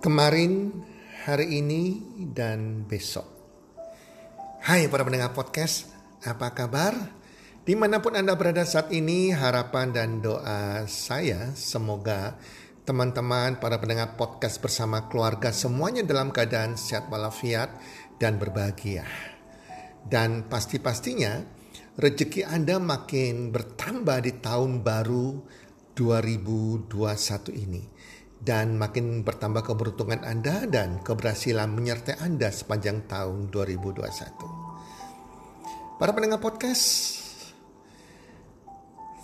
Kemarin, hari ini, dan besok. Hai para pendengar podcast, apa kabar? Di mana pun Anda berada saat ini, harapan dan doa saya semoga teman-teman para pendengar podcast bersama keluarga semuanya dalam keadaan sehat walafiat dan berbahagia. Dan pasti-pastinya rezeki Anda makin bertambah di tahun baru 2021 ini dan makin bertambah keberuntungan Anda dan keberhasilan menyertai Anda sepanjang tahun 2021. Para pendengar podcast,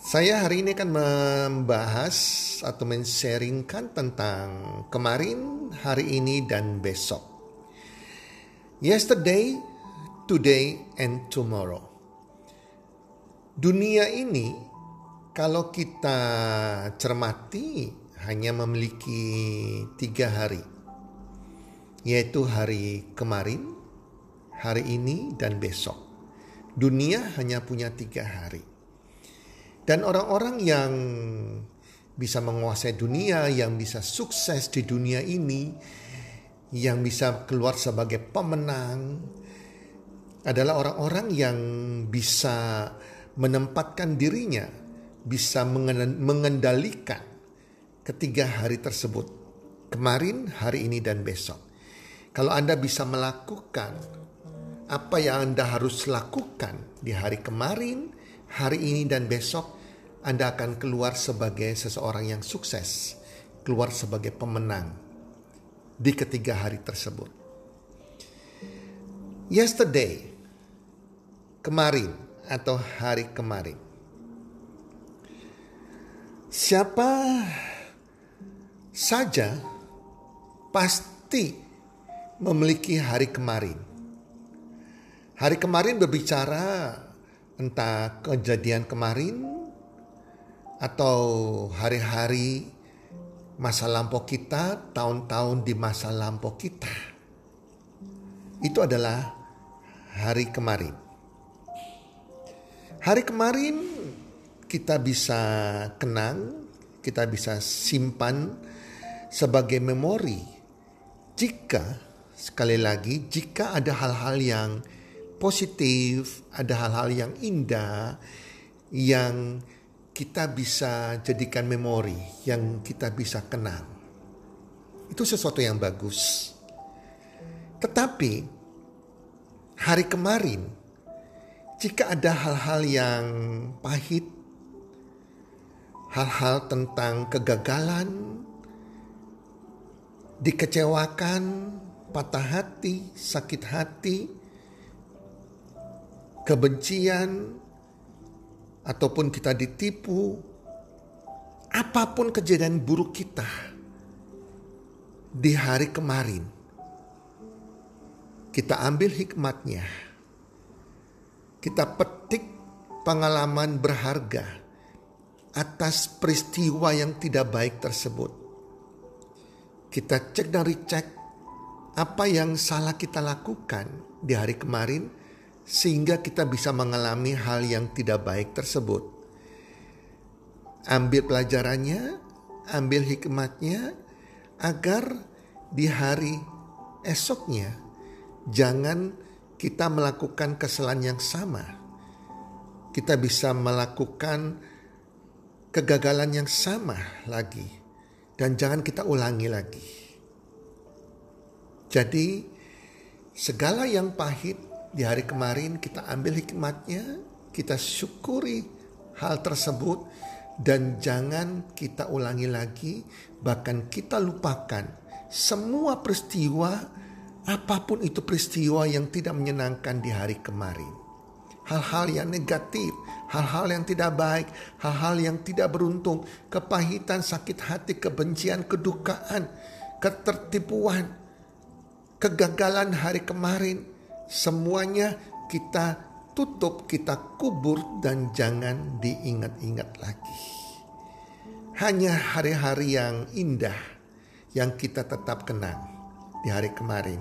saya hari ini akan membahas atau men-sharingkan tentang kemarin, hari ini, dan besok. Yesterday, today, and tomorrow. Dunia ini, kalau kita cermati, hanya memiliki tiga hari, yaitu hari kemarin, hari ini, dan besok. Dunia hanya punya tiga hari, dan orang-orang yang bisa menguasai dunia, yang bisa sukses di dunia ini, yang bisa keluar sebagai pemenang, adalah orang-orang yang bisa menempatkan dirinya, bisa mengendalikan ketiga hari tersebut. Kemarin, hari ini, dan besok. Kalau Anda bisa melakukan apa yang Anda harus lakukan di hari kemarin, hari ini, dan besok, Anda akan keluar sebagai seseorang yang sukses, keluar sebagai pemenang di ketiga hari tersebut. Yesterday, kemarin atau hari kemarin. Siapa saja pasti memiliki hari kemarin. Hari kemarin berbicara entah kejadian kemarin atau hari-hari masa lampau kita, tahun-tahun di masa lampau kita. Itu adalah hari kemarin. Hari kemarin kita bisa kenang, kita bisa simpan sebagai memori jika sekali lagi jika ada hal-hal yang positif, ada hal-hal yang indah yang kita bisa jadikan memori, yang kita bisa kenang. Itu sesuatu yang bagus. Tetapi hari kemarin jika ada hal-hal yang pahit, hal-hal tentang kegagalan, dikecewakan, patah hati, sakit hati, kebencian, ataupun kita ditipu, apa pun kejadian buruk kita di hari kemarin, kita ambil hikmatnya, kita petik pengalaman berharga atas peristiwa yang tidak baik tersebut kita cek dan recheck apa yang salah kita lakukan di hari kemarin sehingga kita bisa mengalami hal yang tidak baik tersebut. Ambil pelajarannya, ambil hikmatnya agar di hari esoknya jangan kita melakukan kesalahan yang sama. Kita bisa melakukan kegagalan yang sama lagi dan jangan kita ulangi lagi. Jadi segala yang pahit di hari kemarin kita ambil hikmatnya, kita syukuri hal tersebut dan jangan kita ulangi lagi, bahkan kita lupakan semua peristiwa apa pun itu peristiwa yang tidak menyenangkan di hari kemarin hal-hal yang negatif, hal-hal yang tidak baik, hal-hal yang tidak beruntung, kepahitan, sakit hati, kebencian, kedukaan, ketertipuan, kegagalan hari kemarin, semuanya kita tutup, kita kubur dan jangan diingat-ingat lagi. Hanya hari-hari yang indah yang kita tetap kenang di hari kemarin.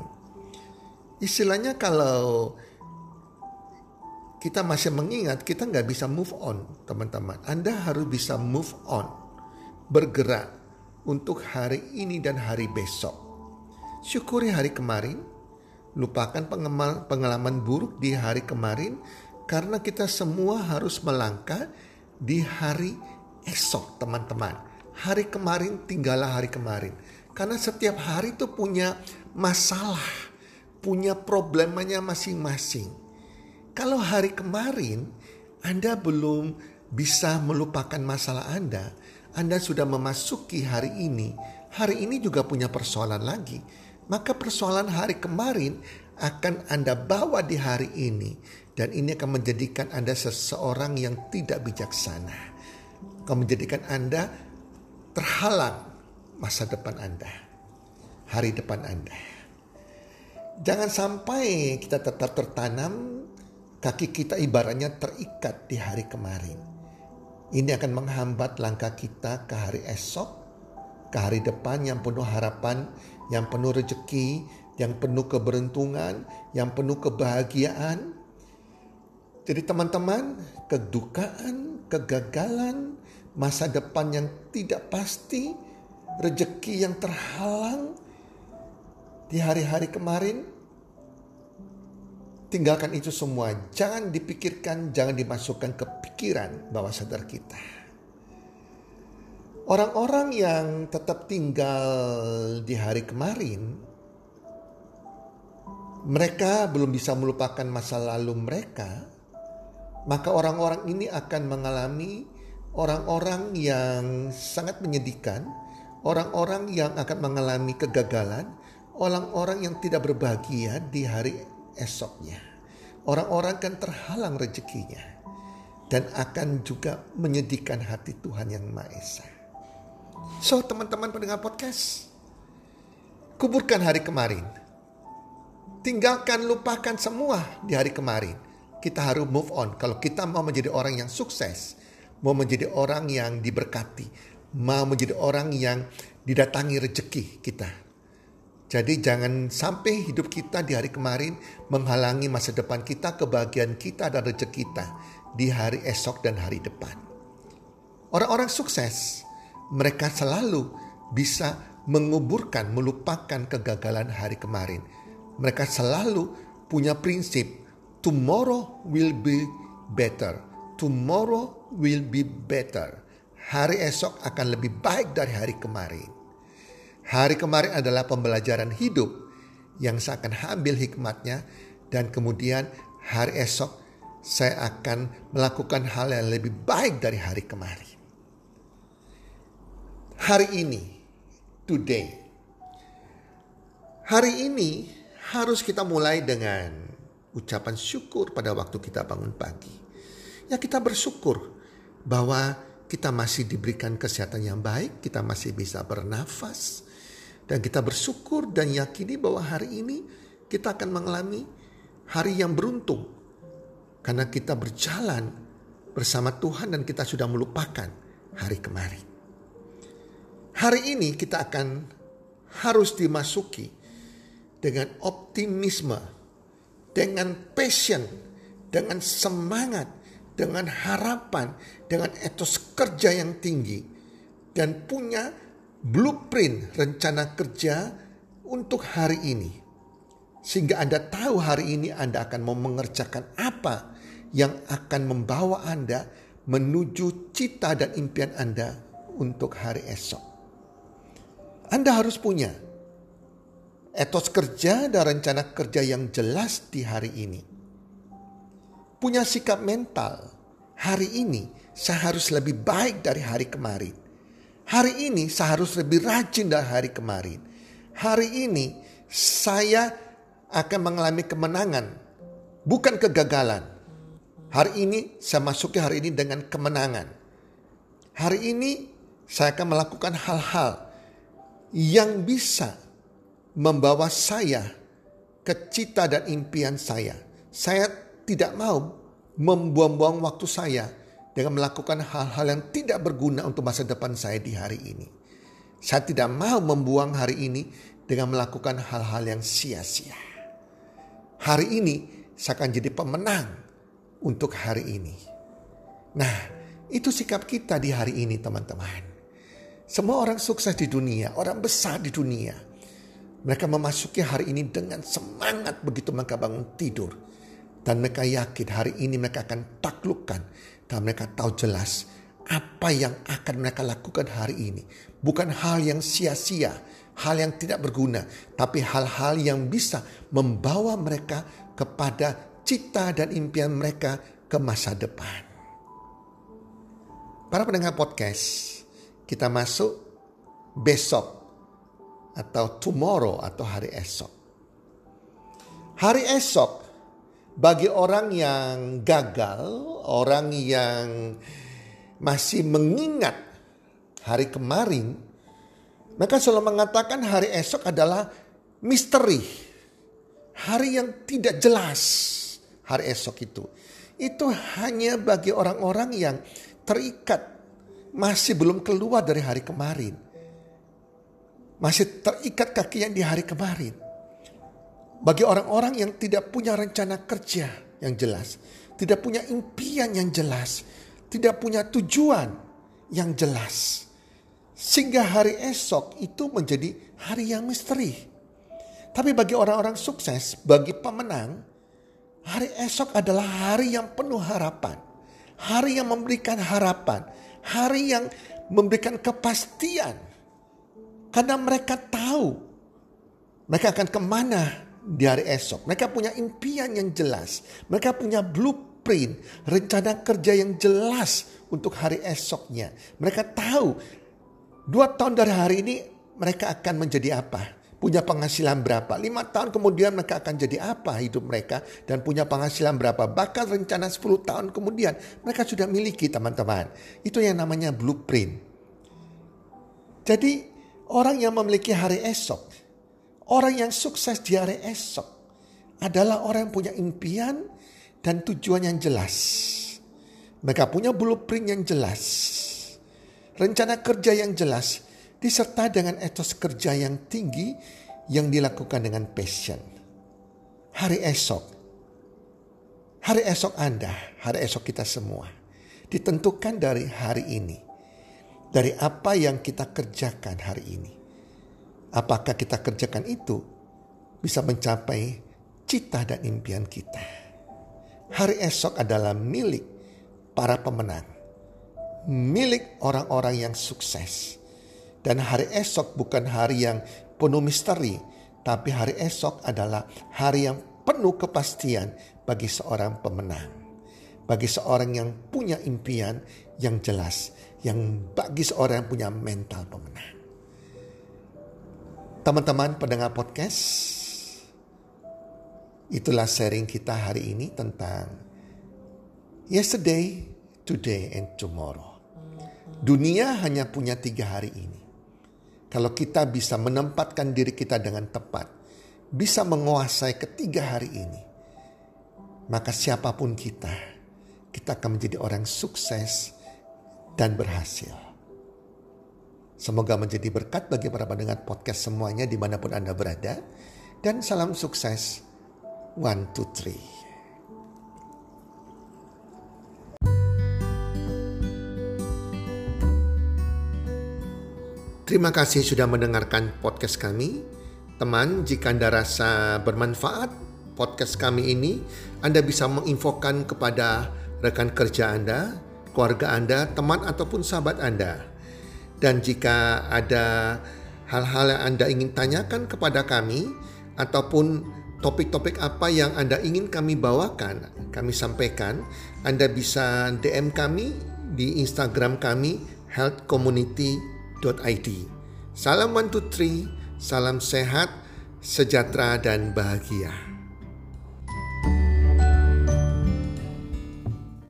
Istilahnya kalau kita masih mengingat kita nggak bisa move on teman-teman. Anda harus bisa move on. Bergerak untuk hari ini dan hari besok. syukuri hari kemarin, lupakan pengalaman buruk di hari kemarin, karena kita semua harus melangkah di hari esok, teman-teman. Hari kemarin tinggallah hari kemarin, karena setiap hari itu punya masalah, punya problemanya masing-masing. Kalau hari kemarin Anda belum bisa melupakan masalah Anda, Anda sudah memasuki hari ini. Hari ini juga punya persoalan lagi. Maka persoalan hari kemarin akan Anda bawa di hari ini. Dan ini akan menjadikan Anda seseorang yang tidak bijaksana. Akan menjadikan Anda terhalang masa depan Anda. Hari depan Anda. Jangan sampai kita tetap tertanam kaki kita ibaratnya terikat di hari kemarin. Ini akan menghambat langkah kita ke hari esok, ke hari depan yang penuh harapan, yang penuh rezeki, yang penuh keberuntungan, yang penuh kebahagiaan. Jadi teman-teman, kedukaan, kegagalan, masa depan yang tidak pasti, rezeki yang terhalang di hari-hari kemarin Tinggalkan itu semua. Jangan dipikirkan, jangan dimasukkan ke pikiran bawah sadar kita. Orang-orang yang tetap tinggal di hari kemarin, mereka belum bisa melupakan masa lalu mereka, maka orang-orang ini akan mengalami orang-orang yang sangat menyedihkan, orang-orang yang akan mengalami kegagalan, orang-orang yang tidak berbahagia di hari esoknya. Orang-orang kan terhalang rezekinya dan akan juga menyedihkan hati Tuhan yang Maha Esa. So teman-teman pendengar podcast, kuburkan hari kemarin. Tinggalkan, lupakan semua di hari kemarin. Kita harus move on. Kalau kita mau menjadi orang yang sukses, mau menjadi orang yang diberkati, mau menjadi orang yang didatangi rezeki kita, jadi jangan sampai hidup kita di hari kemarin menghalangi masa depan kita, kebahagiaan kita dan rezeki kita di hari esok dan hari depan. Orang-orang sukses, mereka selalu bisa menguburkan, melupakan kegagalan hari kemarin. Mereka selalu punya prinsip, tomorrow will be better. Tomorrow will be better. Hari esok akan lebih baik dari hari kemarin. Hari kemarin adalah pembelajaran hidup yang saya akan ambil hikmatnya dan kemudian hari esok saya akan melakukan hal yang lebih baik dari hari kemarin. Hari ini, today. Hari ini harus kita mulai dengan ucapan syukur pada waktu kita bangun pagi. Ya kita bersyukur bahwa kita masih diberikan kesehatan yang baik, kita masih bisa bernafas, dan kita bersyukur dan yakini bahwa hari ini kita akan mengalami hari yang beruntung. Karena kita berjalan bersama Tuhan dan kita sudah melupakan hari kemarin. Hari ini kita akan harus dimasuki dengan optimisme, dengan passion, dengan semangat, dengan harapan, dengan etos kerja yang tinggi, dan punya blueprint rencana kerja untuk hari ini. Sehingga Anda tahu hari ini Anda akan mau mengerjakan apa yang akan membawa Anda menuju cita dan impian Anda untuk hari esok. Anda harus punya etos kerja dan rencana kerja yang jelas di hari ini. Punya sikap mental, hari ini saya harus lebih baik dari hari kemarin Hari ini saya harus lebih rajin dari hari kemarin. Hari ini saya akan mengalami kemenangan, bukan kegagalan. Hari ini saya masuki hari ini dengan kemenangan. Hari ini saya akan melakukan hal-hal yang bisa membawa saya ke cita dan impian saya. Saya tidak mau membuang-buang waktu saya dengan melakukan hal-hal yang tidak berguna untuk masa depan saya di hari ini. Saya tidak mau membuang hari ini dengan melakukan hal-hal yang sia-sia. Hari ini saya akan jadi pemenang untuk hari ini. Nah, itu sikap kita di hari ini teman-teman. Semua orang sukses di dunia, orang besar di dunia. Mereka memasuki hari ini dengan semangat begitu mereka bangun tidur. Dan mereka yakin hari ini mereka akan taklukkan. Dan mereka tahu jelas apa yang akan mereka lakukan hari ini. Bukan hal yang sia-sia, hal yang tidak berguna. Tapi hal-hal yang bisa membawa mereka kepada cita dan impian mereka ke masa depan. Para pendengar podcast, kita masuk besok atau tomorrow atau hari esok. Hari esok bagi orang yang gagal, orang yang masih mengingat hari kemarin, mereka selalu mengatakan hari esok adalah misteri. Hari yang tidak jelas hari esok itu. Itu hanya bagi orang-orang yang terikat masih belum keluar dari hari kemarin. Masih terikat kakinya di hari kemarin. Bagi orang-orang yang tidak punya rencana kerja yang jelas, tidak punya impian yang jelas, tidak punya tujuan yang jelas. Sehingga hari esok itu menjadi hari yang misteri. Tapi bagi orang-orang sukses, bagi pemenang, hari esok adalah hari yang penuh harapan. Hari yang memberikan harapan. Hari yang memberikan kepastian karena mereka tahu mereka akan ke mana di hari esok. Mereka punya impian yang jelas. Mereka punya blueprint, rencana kerja yang jelas untuk hari esoknya. Mereka tahu dua tahun dari hari ini mereka akan menjadi apa. Punya penghasilan berapa. Lima tahun kemudian mereka akan jadi apa hidup mereka. Dan punya penghasilan berapa. Bahkan rencana 10 tahun kemudian mereka sudah miliki teman-teman. Itu yang namanya blueprint. Jadi Orang yang memiliki hari esok, orang yang sukses di hari esok adalah orang yang punya impian dan tujuan yang jelas. Mereka punya blueprint yang jelas, rencana kerja yang jelas, disertai dengan etos kerja yang tinggi yang dilakukan dengan passion. Hari esok, hari esok Anda, hari esok kita semua, ditentukan dari hari ini dari apa yang kita kerjakan hari ini. Apakah kita kerjakan itu bisa mencapai cita dan impian kita. Hari esok adalah milik para pemenang. Milik orang-orang yang sukses. Dan hari esok bukan hari yang penuh misteri. Tapi hari esok adalah hari yang penuh kepastian bagi seorang pemenang. Bagi seorang yang punya impian yang jelas yang bagi seorang yang punya mental pemenang. Teman-teman pendengar podcast, itulah sharing kita hari ini tentang yesterday, today, and tomorrow. Dunia hanya punya tiga hari ini. Kalau kita bisa menempatkan diri kita dengan tepat, bisa menguasai ketiga hari ini, maka siapa pun kita, kita akan menjadi orang sukses dan berhasil. Semoga menjadi berkat bagi para pendengar podcast semuanya di mana pun Anda berada. Dan salam sukses. One, two, three. Terima kasih sudah mendengarkan podcast kami. Teman, jika Anda rasa bermanfaat podcast kami ini, Anda bisa menginfokan kepada rekan kerja Anda keluarga Anda, teman ataupun sahabat Anda. Dan jika ada hal-hal yang Anda ingin tanyakan kepada kami ataupun topik-topik apa yang Anda ingin kami bawakan, kami sampaikan, Anda bisa DM kami di Instagram kami healthcommunity.id. Salam one two three, salam sehat, sejahtera dan bahagia.